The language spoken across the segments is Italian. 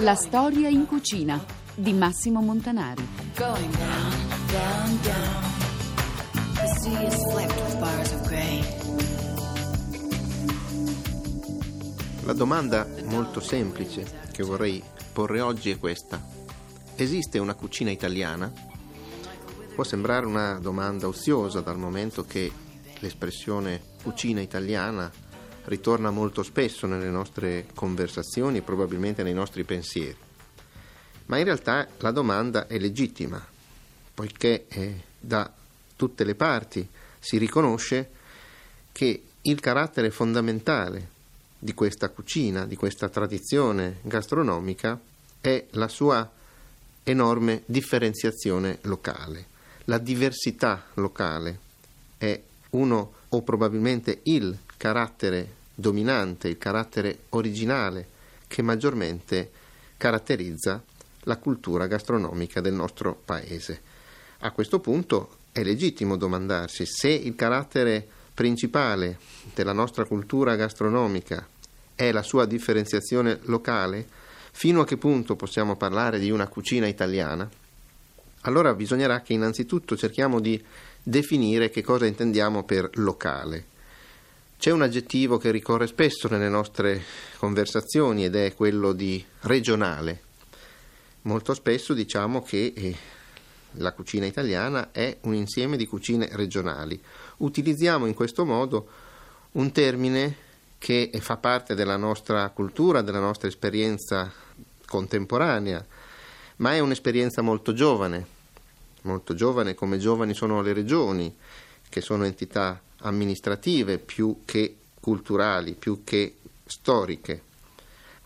La storia in cucina di Massimo Montanari. Going down, down, down. The sea is flecked with bars of gray. La domanda molto semplice che vorrei porre oggi è questa. Esiste una cucina italiana? Può sembrare una domanda oziosa dal momento che l'espressione cucina italiana ritorna molto spesso nelle nostre conversazioni e probabilmente nei nostri pensieri. Ma in realtà la domanda è legittima, poiché eh, da tutte le parti si riconosce che il carattere fondamentale di questa cucina, di questa tradizione gastronomica, è la sua enorme differenziazione locale. La diversità locale è uno o probabilmente il carattere dominante, il carattere originale che maggiormente caratterizza la cultura gastronomica del nostro paese. A questo punto è legittimo domandarsi se il carattere principale della nostra cultura gastronomica è la sua differenziazione locale, fino a che punto possiamo parlare di una cucina italiana? Allora bisognerà che innanzitutto cerchiamo di definire che cosa intendiamo per locale. C'è un aggettivo che ricorre spesso nelle nostre conversazioni ed è quello di regionale. Molto spesso diciamo che eh, la cucina italiana è un insieme di cucine regionali. Utilizziamo in questo modo un termine che fa parte della nostra cultura, della nostra esperienza contemporanea, ma è un'esperienza molto giovane, molto giovane come giovani sono le regioni, che sono entità amministrative più che culturali, più che storiche.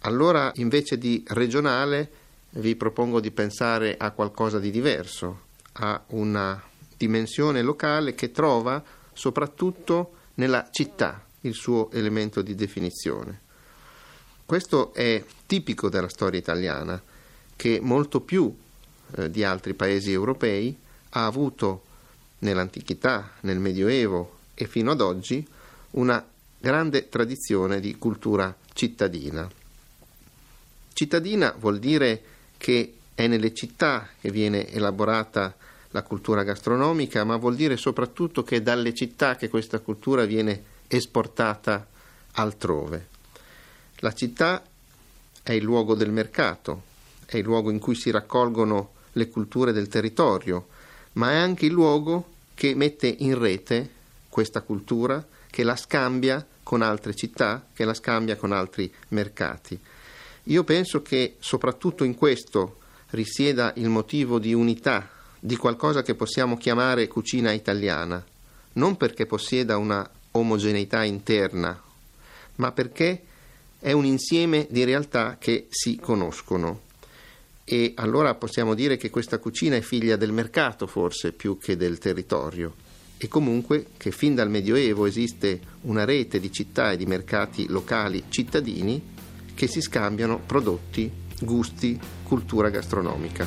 Allora invece di regionale vi propongo di pensare a qualcosa di diverso, a una dimensione locale che trova soprattutto nella città il suo elemento di definizione. Questo è tipico della storia italiana, che molto più eh, di altri paesi europei ha avuto nell'antichità, nel Medioevo e fino ad oggi una grande tradizione di cultura cittadina. Cittadina vuol dire che è nelle città che viene elaborata la cultura gastronomica, ma vuol dire soprattutto che è dalle città che questa cultura viene esportata altrove. La città è il luogo del mercato, è il luogo in cui si raccolgono le culture del territorio, ma è anche il luogo che mette in rete questa cultura, che la scambia con altre città, che la scambia con altri mercati. Io penso che soprattutto in questo risieda il motivo di unità di qualcosa che possiamo chiamare cucina italiana, non perché possieda una omogeneità interna, ma perché è un insieme di realtà che si conoscono. E allora possiamo dire che questa cucina è figlia del mercato forse più che del territorio e comunque che fin dal Medioevo esiste una rete di città e di mercati locali cittadini che si scambiano prodotti, gusti, cultura gastronomica.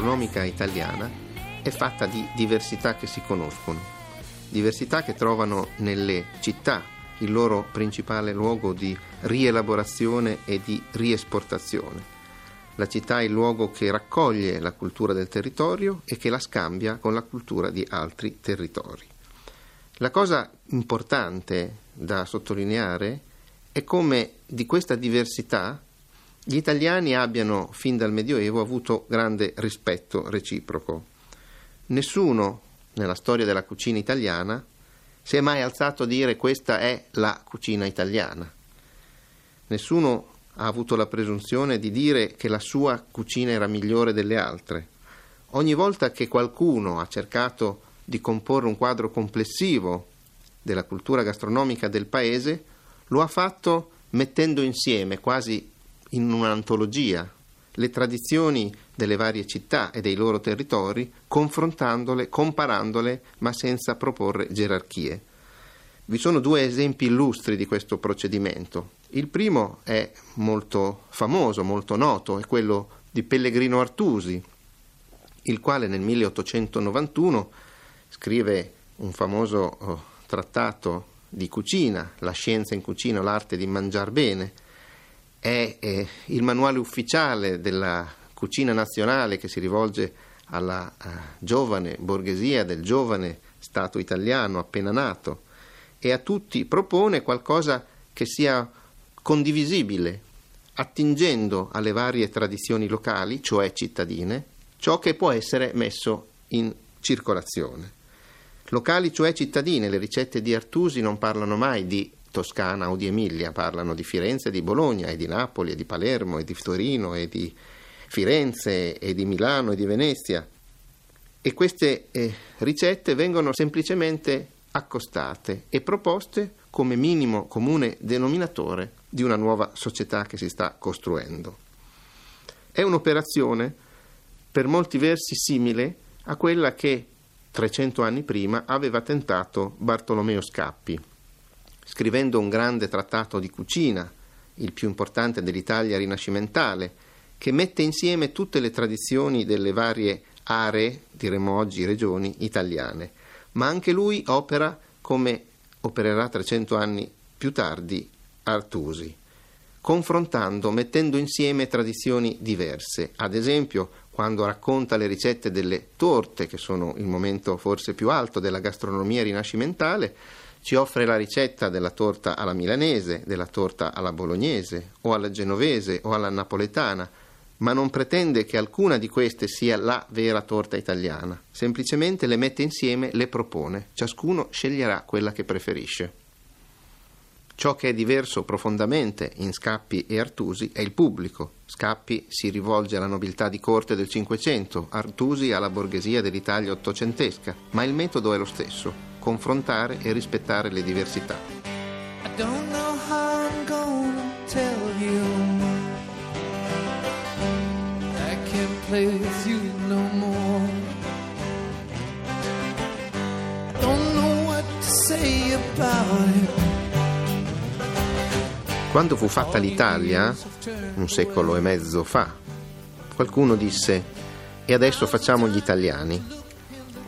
Gastronomica italiana è fatta di diversità che si conoscono, diversità che trovano nelle città il loro principale luogo di rielaborazione e di riesportazione. La città è il luogo che raccoglie la cultura del territorio e che la scambia con la cultura di altri territori. La cosa importante da sottolineare è come di questa diversità gli italiani abbiano fin dal Medioevo avuto grande rispetto reciproco. Nessuno nella storia della cucina italiana si è mai alzato a dire questa è la cucina italiana. Nessuno ha avuto la presunzione di dire che la sua cucina era migliore delle altre. Ogni volta che qualcuno ha cercato di comporre un quadro complessivo della cultura gastronomica del paese, lo ha fatto mettendo insieme, quasi in un'antologia, le tradizioni delle varie città e dei loro territori, confrontandole, comparandole, ma senza proporre gerarchie. Vi sono due esempi illustri di questo procedimento. Il primo è molto famoso, molto noto, è quello di Pellegrino Artusi, il quale nel 1891 scrive un famoso oh, trattato di cucina, La scienza in cucina, l'arte di mangiar bene, è eh, il manuale ufficiale della cucina nazionale che si rivolge alla uh, giovane borghesia del giovane Stato italiano appena nato e a tutti propone qualcosa che sia condivisibile, attingendo alle varie tradizioni locali, cioè cittadine, ciò che può essere messo in circolazione. Locali, cioè cittadine, le ricette di Artusi non parlano mai di Toscana o di Emilia, parlano di Firenze, di Bologna e di Napoli e di Palermo e di Torino e di Firenze e di Milano e di Venezia. E queste eh, ricette vengono semplicemente accostate e proposte come minimo comune denominatore di una nuova società che si sta costruendo. È un'operazione per molti versi simile a quella che 300 anni prima aveva tentato Bartolomeo Scappi scrivendo un grande trattato di cucina, il più importante dell'Italia rinascimentale, che mette insieme tutte le tradizioni delle varie aree, diremmo oggi regioni italiane, ma anche lui opera come opererà 300 anni più tardi Artusi, confrontando, mettendo insieme tradizioni diverse. Ad esempio, quando racconta le ricette delle torte, che sono il momento forse più alto della gastronomia rinascimentale, ci offre la ricetta della torta alla milanese, della torta alla bolognese o alla genovese o alla napoletana, ma non pretende che alcuna di queste sia la vera torta italiana, semplicemente le mette insieme, le propone, ciascuno sceglierà quella che preferisce. Ciò che è diverso profondamente in Scappi e Artusi è il pubblico. Scappi si rivolge alla nobiltà di corte del Cinquecento, Artusi alla borghesia dell'Italia ottocentesca, ma il metodo è lo stesso confrontare e rispettare le diversità. Quando fu fatta l'Italia, un secolo e mezzo fa, qualcuno disse e adesso facciamo gli italiani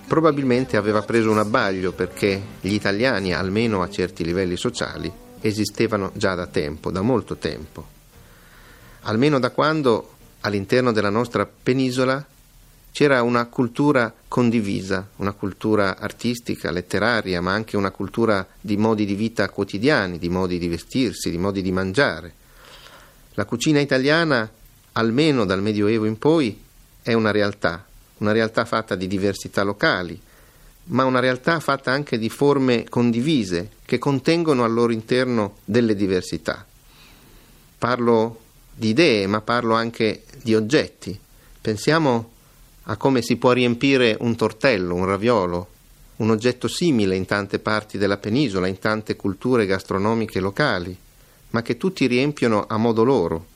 probabilmente aveva preso un abbaglio perché gli italiani, almeno a certi livelli sociali, esistevano già da tempo, da molto tempo. Almeno da quando all'interno della nostra penisola c'era una cultura condivisa, una cultura artistica, letteraria, ma anche una cultura di modi di vita quotidiani, di modi di vestirsi, di modi di mangiare. La cucina italiana, almeno dal Medioevo in poi, è una realtà, una realtà fatta di diversità locali, ma una realtà fatta anche di forme condivise che contengono al loro interno delle diversità. Parlo di idee, ma parlo anche di oggetti. Pensiamo a come si può riempire un tortello, un raviolo, un oggetto simile in tante parti della penisola, in tante culture gastronomiche locali, ma che tutti riempiono a modo loro.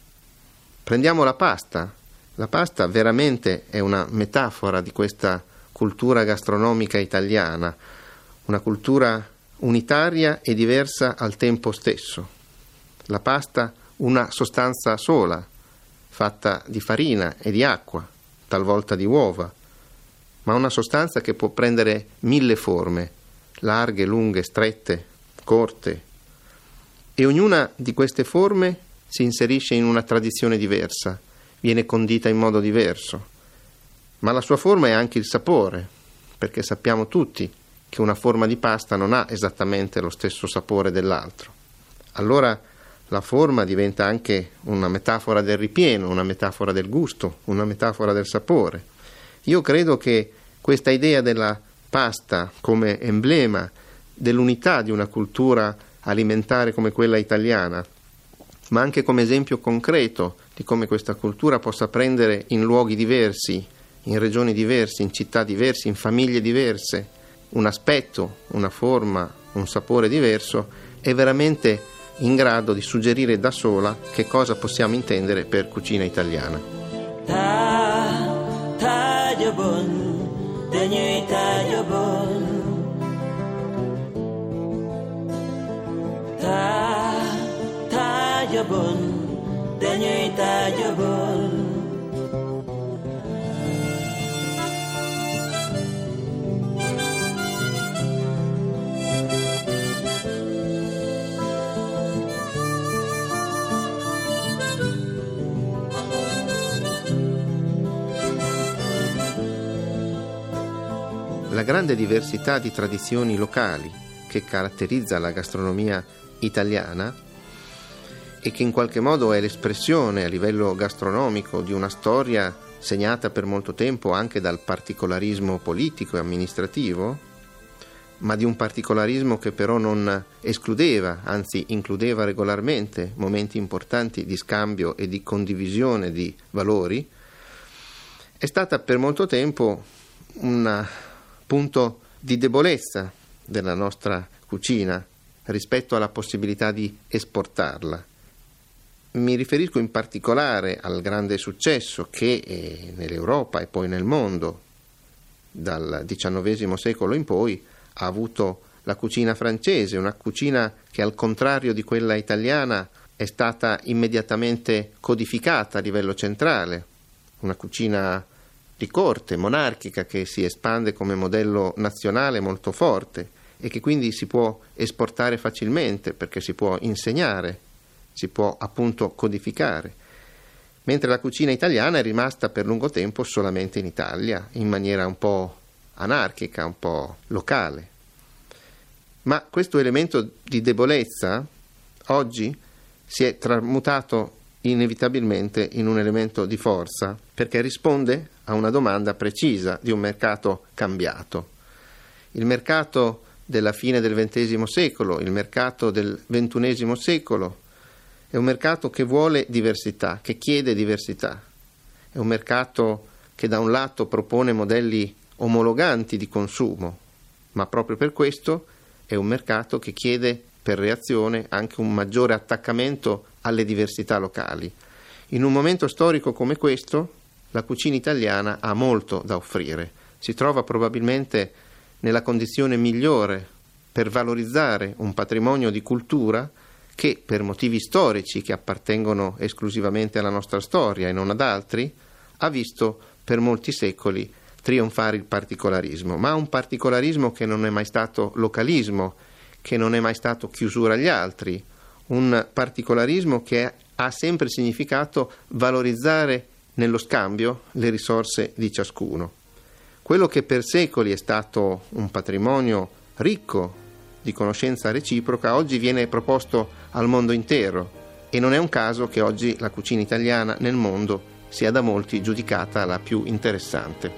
Prendiamo la pasta, la pasta veramente è una metafora di questa cultura gastronomica italiana, una cultura unitaria e diversa al tempo stesso. La pasta una sostanza sola, fatta di farina e di acqua, talvolta di uova, ma una sostanza che può prendere mille forme, larghe, lunghe, strette, corte, e ognuna di queste forme si inserisce in una tradizione diversa, viene condita in modo diverso, ma la sua forma è anche il sapore, perché sappiamo tutti che una forma di pasta non ha esattamente lo stesso sapore dell'altro. Allora la forma diventa anche una metafora del ripieno, una metafora del gusto, una metafora del sapore. Io credo che questa idea della pasta come emblema dell'unità di una cultura alimentare come quella italiana, ma anche come esempio concreto di come questa cultura possa prendere in luoghi diversi, in regioni diverse, in città diverse, in famiglie diverse, un aspetto, una forma, un sapore diverso, è veramente in grado di suggerire da sola che cosa possiamo intendere per cucina italiana. Ta, ta, tajabon dañuy tajabon La grande diversità di tradizioni locali che caratterizza la gastronomia italiana e che in qualche modo è l'espressione a livello gastronomico di una storia segnata per molto tempo anche dal particolarismo politico e amministrativo, ma di un particolarismo che però non escludeva, anzi includeva regolarmente momenti importanti di scambio e di condivisione di valori, è stata per molto tempo un punto di debolezza della nostra cucina rispetto alla possibilità di esportarla. Mi riferisco in particolare al grande successo che eh, nell'Europa e poi nel mondo dal XIX secolo in poi ha avuto la cucina francese, una cucina che al contrario di quella italiana è stata immediatamente codificata a livello centrale, una cucina di corte, monarchica, che si espande come modello nazionale molto forte e che quindi si può esportare facilmente perché si può insegnare, si può appunto codificare, mentre la cucina italiana è rimasta per lungo tempo solamente in Italia, in maniera un po' anarchica, un po' locale. Ma questo elemento di debolezza oggi si è tramutato inevitabilmente in un elemento di forza perché risponde a una domanda precisa di un mercato cambiato. Il mercato della fine del XX secolo, il mercato del XXI secolo, è un mercato che vuole diversità, che chiede diversità, è un mercato che da un lato propone modelli omologanti di consumo, ma proprio per questo è un mercato che chiede per reazione anche un maggiore attaccamento alle diversità locali. In un momento storico come questo, la cucina italiana ha molto da offrire, si trova probabilmente nella condizione migliore per valorizzare un patrimonio di cultura che per motivi storici che appartengono esclusivamente alla nostra storia e non ad altri, ha visto per molti secoli trionfare il particolarismo, ma un particolarismo che non è mai stato localismo, che non è mai stato chiusura agli altri, un particolarismo che ha sempre significato valorizzare nello scambio le risorse di ciascuno. Quello che per secoli è stato un patrimonio ricco di conoscenza reciproca oggi viene proposto al mondo intero e non è un caso che oggi la cucina italiana nel mondo sia da molti giudicata la più interessante.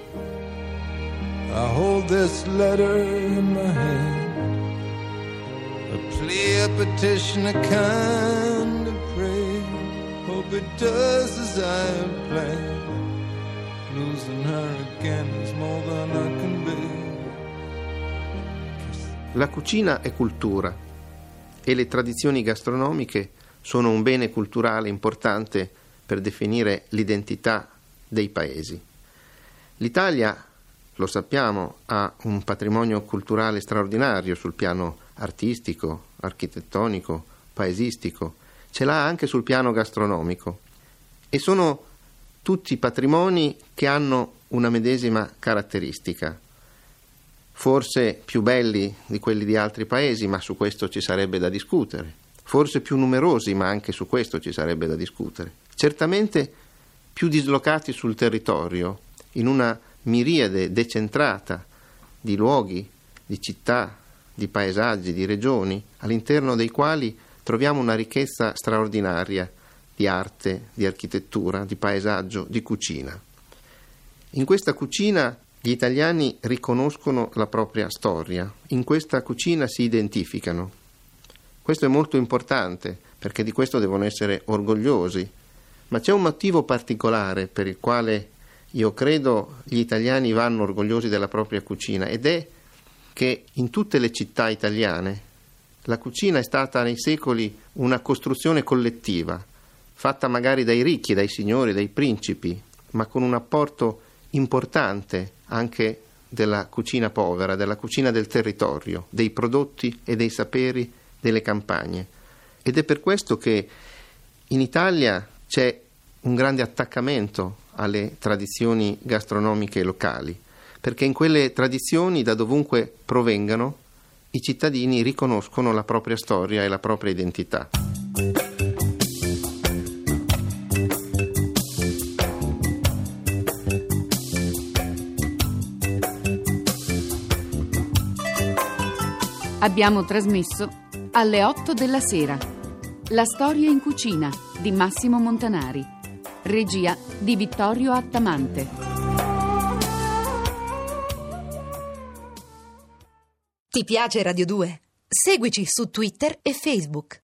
I hold this letter in my hand, a plea, a petition, a kind of prayer. Hope it does as I planned. Losing her again is more than I can bear. La cucina è cultura e le tradizioni gastronomiche sono un bene culturale importante per definire l'identità dei paesi. L'Italia, lo sappiamo, ha un patrimonio culturale straordinario sul piano artistico, architettonico, paesistico, ce l'ha anche sul piano gastronomico e sono tutti patrimoni che hanno una medesima caratteristica, forse più belli di quelli di altri paesi, ma su questo ci sarebbe da discutere, forse più numerosi, ma anche su questo ci sarebbe da discutere, certamente più dislocati sul territorio, in una miriade decentrata di luoghi, di città, di paesaggi, di regioni, all'interno dei quali troviamo una ricchezza straordinaria di arte, di architettura, di paesaggio, di cucina. In questa cucina gli italiani riconoscono la propria storia, in questa cucina si identificano. Questo è molto importante perché di questo devono essere orgogliosi, ma c'è un motivo particolare per il quale io credo gli italiani vanno orgogliosi della propria cucina ed è che in tutte le città italiane la cucina è stata nei secoli una costruzione collettiva, fatta magari dai ricchi, dai signori, dai principi, ma con un apporto importante anche della cucina povera, della cucina del territorio, dei prodotti e dei saperi delle campagne. Ed è per questo che in Italia c'è un grande attaccamento alle tradizioni gastronomiche locali, perché in quelle tradizioni, da dovunque provengano, i cittadini riconoscono la propria storia e la propria identità. Abbiamo trasmesso alle 8 della sera. La storia in cucina di Massimo Montanari. Regia di Vittorio Attamante. Ti piace Radio 2? Seguici su Twitter e Facebook.